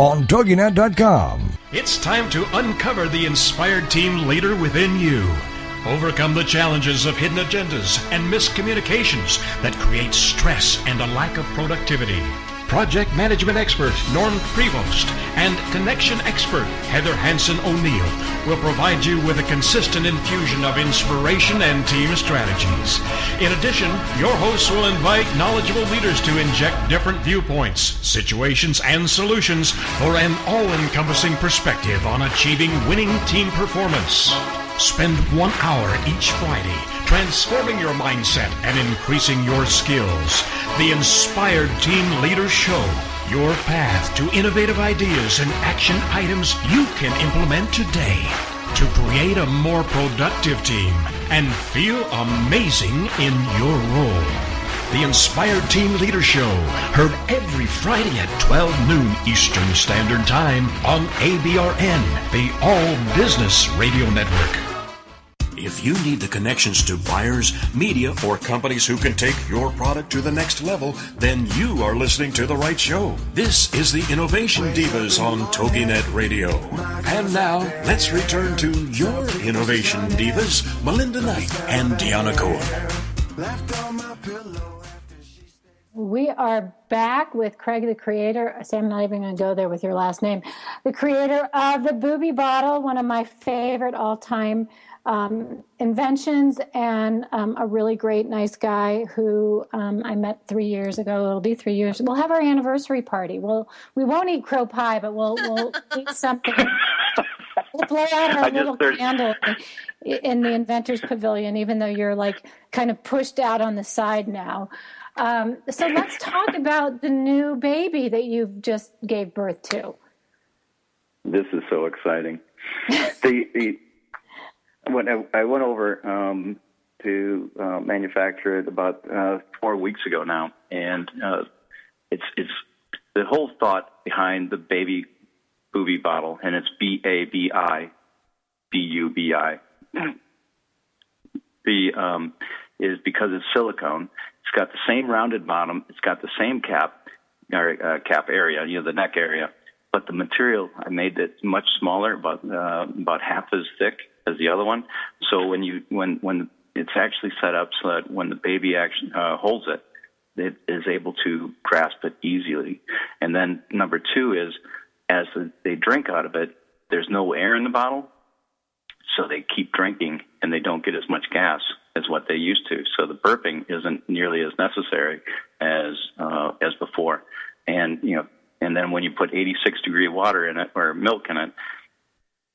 on TogiNet.com. It's time to uncover the inspired team leader within you. Overcome the challenges of hidden agendas and miscommunications that create stress and a lack of productivity. Project management expert Norm Prevost and connection expert Heather Hanson O'Neill will provide you with a consistent infusion of inspiration and team strategies. In addition, your hosts will invite knowledgeable leaders to inject different viewpoints, situations, and solutions for an all-encompassing perspective on achieving winning team performance. Spend one hour each Friday transforming your mindset and increasing your skills. The Inspired Team Leader Show, your path to innovative ideas and action items you can implement today to create a more productive team and feel amazing in your role. The Inspired Team Leader Show, heard every Friday at 12 noon Eastern Standard Time on ABRN, the All Business Radio Network. If you need the connections to buyers, media, or companies who can take your product to the next level, then you are listening to the right show. This is the Innovation Divas on TogiNet Radio. And now, let's return to your Innovation Divas, Melinda Knight and Deanna Cohen. We are back with Craig, the creator. Sam, I'm not even going to go there with your last name. The creator of the Bubi Bottle, one of my favorite all time um, inventions and um, a really great, nice guy who um, I met three years ago. It'll be three years. We'll have our anniversary party. We'll we won't eat crow pie, but we'll we'll eat something. We'll blow out our little candle in the inventors pavilion, even though you're like kind of pushed out on the side now. Um, so let's talk about the new baby that you've just gave birth to. This is so exciting. the, the when I, I went over um, to uh, manufacture it about uh, four weeks ago now, and uh, it's it's the whole thought behind the baby Bubi bottle, and it's B A B I B U B I. The um, is because it's silicone. It's got the same rounded bottom. It's got the same cap or uh, cap area, you know, the neck area. But the material I made it much smaller, about uh, about half as thick, as the other one. So when you when when it's actually set up so that when the baby actually uh, holds it, it is able to grasp it easily. And then number two is as they drink out of it, there's no air in the bottle, so they keep drinking and they don't get as much gas as what they used to. So the burping isn't nearly as necessary as uh, as before. And you know, and then when you put 86 degree water in it or milk in it,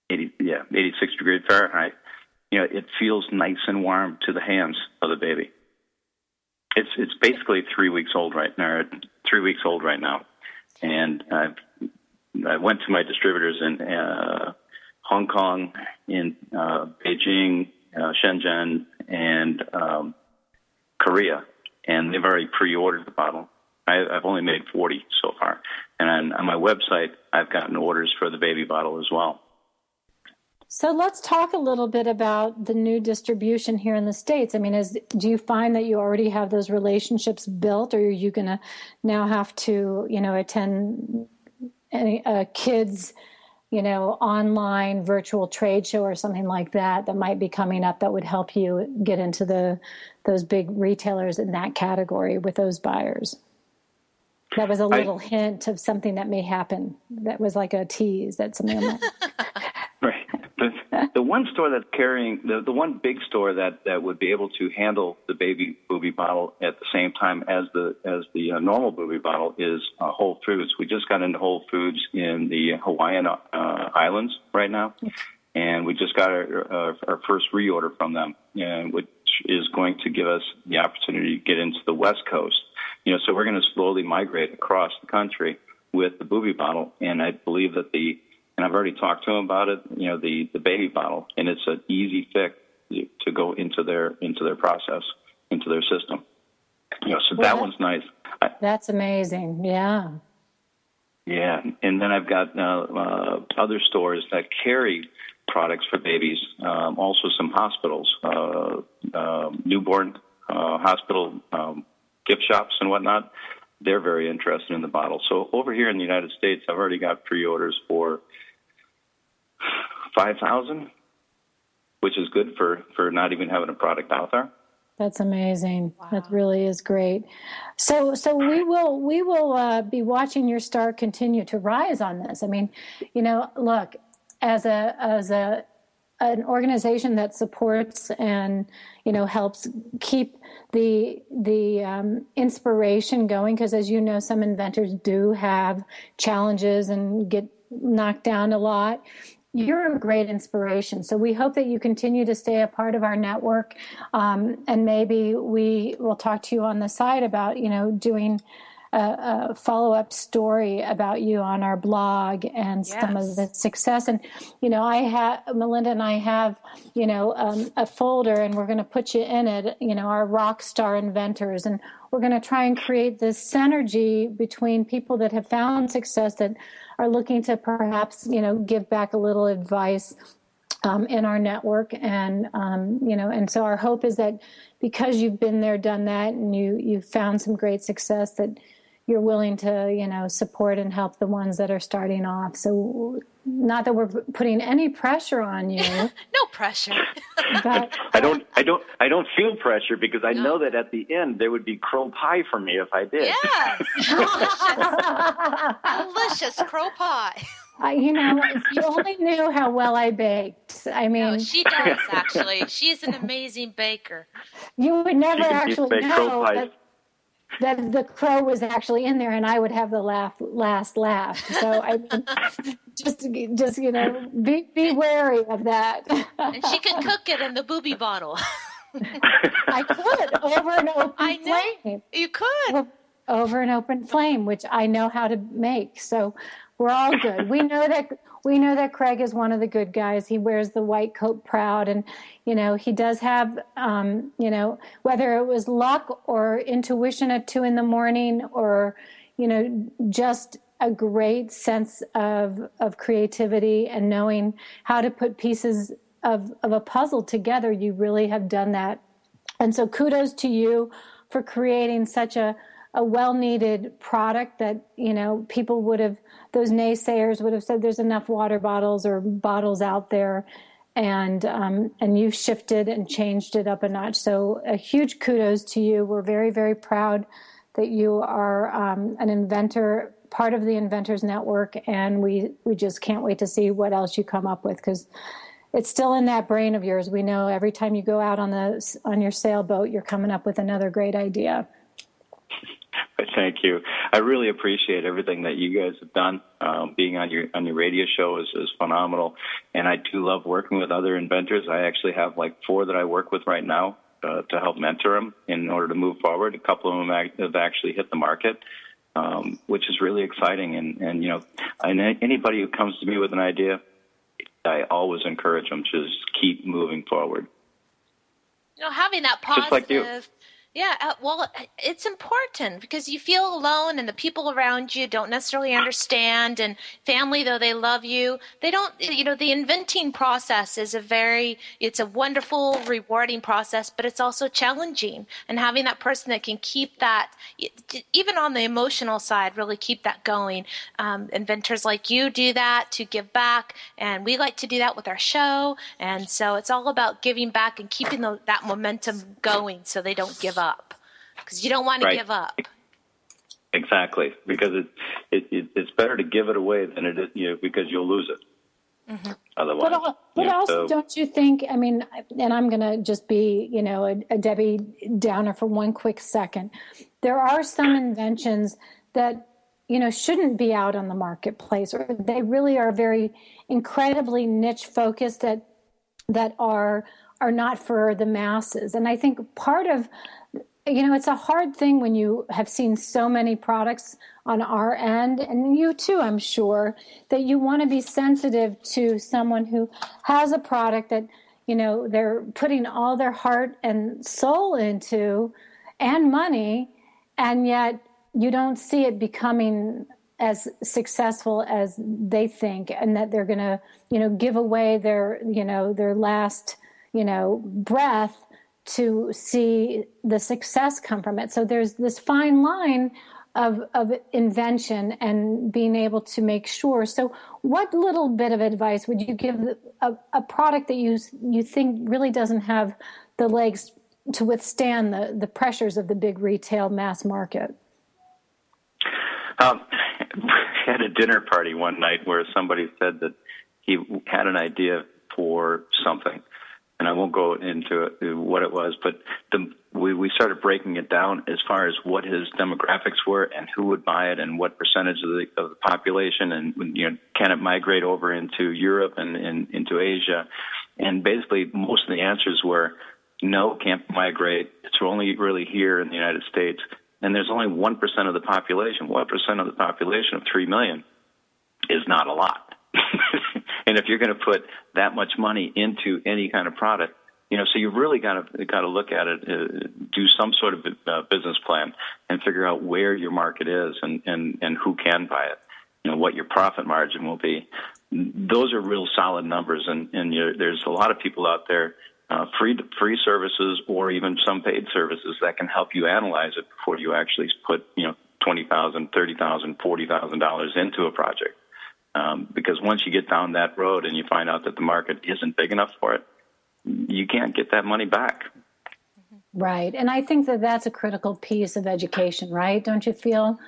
80, yeah, 86 degree Fahrenheit, you know, it feels nice and warm to the hands of the baby. It's it's basically three weeks old right now. Three weeks old right now, and I've I went to my distributors in uh, Hong Kong, in uh, Beijing, uh, Shenzhen, and um, Korea, and they've already pre-ordered the bottle. I, I've only made 40 so far, and on, on my website, I've gotten orders for the baby bottle as well. So let's talk a little bit about the new distribution here in the states. I mean, is do you find that you already have those relationships built, or are you going to now have to, you know, attend any uh, kids, you know, online virtual trade show or something like that that might be coming up that would help you get into the those big retailers in that category with those buyers? That was a little I, hint of something that may happen. That was like a tease that something might. the, the one store that's carrying the, the one big store that, that would be able to handle the baby Bubi bottle at the same time as the as the uh, normal Bubi bottle is uh, Whole Foods. We just got into Whole Foods in the Hawaiian uh, Islands right now, and we just got our, our, our first reorder from them, and which is going to give us the opportunity to get into the West Coast. You know, so we're going to slowly migrate across the country with the Bubi bottle, and I believe that the and I've already talked to them about it. You know, the the baby bottle, and it's an easy fix to go into their into their process, into their system. You know, so well, that one's nice. I, that's amazing. Yeah. Yeah, and then I've got uh, uh, other stores that carry products for babies. Um, also, some hospitals, uh, uh, newborn uh, hospital um, gift shops and whatnot. They're very interested in the bottle. So over here in the United States, I've already got pre-orders for five thousand. which is good for for not even having a product out there. That's amazing. Wow. That really is great. So, so we will we will uh, be watching your star continue to rise on this. I mean, you know, look as a as a an organization that supports and you know helps keep the the um, inspiration going because as you know some inventors do have challenges and get knocked down a lot you're a great inspiration. So we hope that you continue to stay a part of our network, um, and maybe we will talk to you on the side about you know doing a, a follow up story about you on our blog and yes. some of the success. And you know, I have Melinda and I have you know um, a folder, and we're going to put you in it. You know, our rock star inventors, and we're going to try and create this synergy between people that have found success that are looking to perhaps you know give back a little advice um, in our network. And um, you know and so our hope is that because you've been there done that and you you've found some great success that you're willing to you know support and help the ones that are starting off. So not that we're putting any pressure on you no pressure but, i don't i don't i don't feel pressure because i no. know that at the end there would be crow pie for me if i did yes delicious, delicious crow pie uh, you know, if you only knew how well I baked. I mean, no, she does actually. She's an amazing baker. You would never actually know that, the crow was actually in there and I would have the laugh last laugh. So I mean, just just you know be be wary of that. and she could cook it in the Bubi bottle. I could over an open I know. flame. You could over an open flame, which I know how to make. So we're all good. We know that we know that Craig is one of the good guys. He wears the white coat proud, and you know he does have, um, you know, whether it was luck or intuition at two in the morning, or you know just a great sense of of creativity and knowing how to put pieces of of a puzzle together. You really have done that, and so kudos to you for creating such a a well needed product that you know people would have those naysayers would have said there's enough water bottles or bottles out there. And um, and you've shifted and changed it up a notch. So a huge kudos to you. We're very very proud that you are um, an inventor part of the inventors network and we we just can't wait to see what else you come up with because it's still in that brain of yours. We know every time you go out on the on your sailboat you're coming up with another great idea Thank you. I really appreciate everything that you guys have done. Um, being on your on your radio show is, is phenomenal, and I do love working with other inventors. I actually have like four that I work with right now uh, to help mentor them in order to move forward. A couple of them have actually hit the market, um, which is really exciting. And and you know, and anybody who comes to me with an idea, I always encourage them to just keep moving forward. You know, having that positive. Just like you yeah, uh, well, it's important because you feel alone and the people around you don't necessarily understand. And family, though they love you, they don't, you know, the inventing process is a very, it's a wonderful, rewarding process, but it's also challenging. And having that person that can keep that, even on the emotional side, really keep that going. Um, inventors like you do that to give back. And we like to do that with our show. And so it's all about giving back and keeping the, that momentum going so they don't give up up because you don't want to give up. Exactly, because it, it, it, it's better to give it away than it is, you know, because you'll lose it. Mm-hmm. Otherwise, but, but also, so. don't you think? I mean, and I'm going to just be, you know, a, a Debbie Downer for one quick second. There are some inventions that you know shouldn't be out on the marketplace, or they really are very incredibly niche focused that that are are not for the masses. And I think part of you know, it's a hard thing when you have seen so many products on our end, and you too, I'm sure, that you want to be sensitive to someone who has a product that, you know, they're putting all their heart and soul into and money, and yet you don't see it becoming as successful as they think, and that they're going to, you know, give away their, you know, their last, you know, breath to see the success come from it. So there's this fine line of, of invention and being able to make sure. So, what little bit of advice would you give a, a product that you you think really doesn't have the legs to withstand the, the pressures of the big retail mass market? Um, we had a dinner party one night where somebody said that he had an idea for something and I won't go into uh, what it was, but the, we, we started breaking it down as far as what his demographics were and who would buy it and what percentage of the, of the population and you know can it migrate over into Europe and, and into Asia, and basically most of the answers were no, can't migrate. It's only really here in the United States, and there's only one percent of the population. One percent of the population of three million is not a lot. and if you're going to put that much money into any kind of product, you know, so you really got to got to look at it, uh, do some sort of uh, business plan, and figure out where your market is and and and who can buy it. You know, what your profit margin will be. Those are real solid numbers, and and there's a lot of people out there. Uh, free free services or even some paid services that can help you analyze it before you actually put you know twenty thousand, thirty thousand, forty thousand dollars into a project. Um, because once you get down that road and you find out that the market isn't big enough for it, you can't get that money back. Right. And I think that that's a critical piece of education, right? Don't you feel?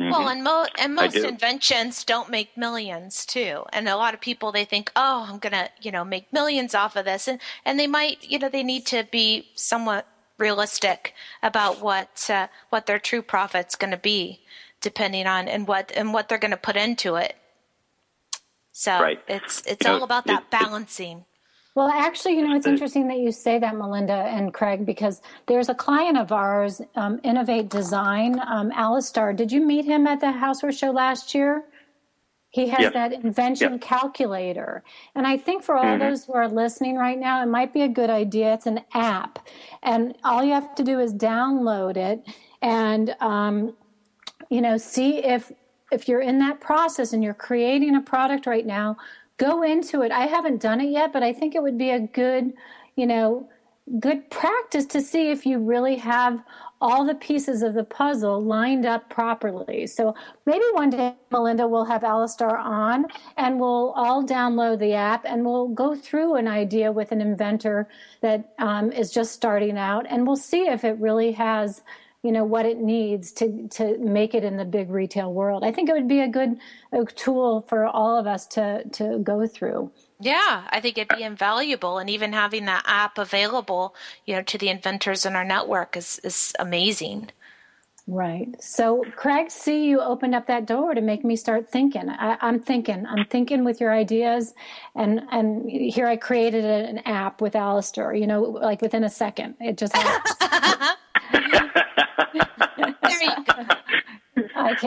Mm-hmm. Well, and, mo- and most do. inventions don't make millions too. And a lot of people they think, "Oh, I'm going to, you know, make millions off of this." And and they might, you know, they need to be somewhat realistic about what uh, what their true profit's going to be depending on and what and what they're going to put into it. So right. it's it's you all know, about that it, balancing. Well, actually, you know, it's interesting that you say that, Melinda and Craig, because there's a client of ours, um, Innovate Design, um, Alistar. Did you meet him at the Houseware Show last year? He has yep. that invention yep. calculator. And I think for all mm-hmm. those who are listening right now, it might be a good idea. It's an app. And all you have to do is download it. And um, you know, see if if you're in that process and you're creating a product right now, go into it. I haven't done it yet, but I think it would be a good, you know, good practice to see if you really have all the pieces of the puzzle lined up properly. So maybe one day, Melinda, will have Alistar on and we'll all download the app and we'll go through an idea with an inventor that um, is just starting out and we'll see if it really has you know what it needs to to make it in the big retail world. I think it would be a good a tool for all of us to to go through. Yeah, I think it'd be invaluable, and even having that app available, you know, to the inventors in our network is is amazing. Right. So, Craig, see, you opened up that door to make me start thinking. I, am thinking. I'm thinking with your ideas, and and here I created an app with Alistar. You know, like within a second, it just. there you go.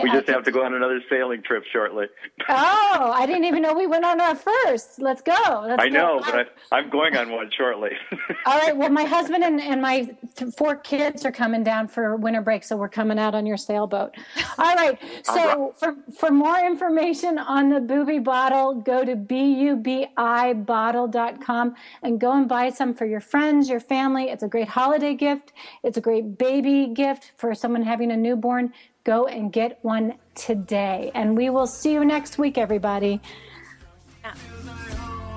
We just have to go on another sailing trip shortly. oh, I didn't even know we went on our first. Let's go. Let's I know, go. but I, am going on one shortly. All right. Well, my husband and, and my th- four kids are coming down for winter break, so we're coming out on your sailboat. All right. So for, for more information on the Bubi Bottle, go to bubibottle.com and go and buy some for your friends, your family. It's a great holiday gift. It's a great baby gift for someone having a newborn. Go and get one today. And we will see you next week, everybody.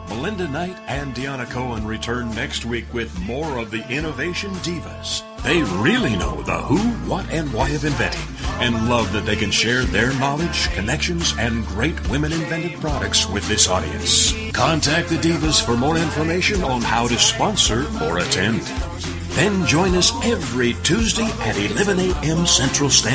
Melinda Knight and Deanna Cohen return next week with more of the Innovation Divas. They really know the who, what, and why of inventing and love that they can share their knowledge, connections, and great women invented products with this audience. Contact the Divas for more information on how to sponsor or attend. Then join us every Tuesday at 11 a.m. Central Standard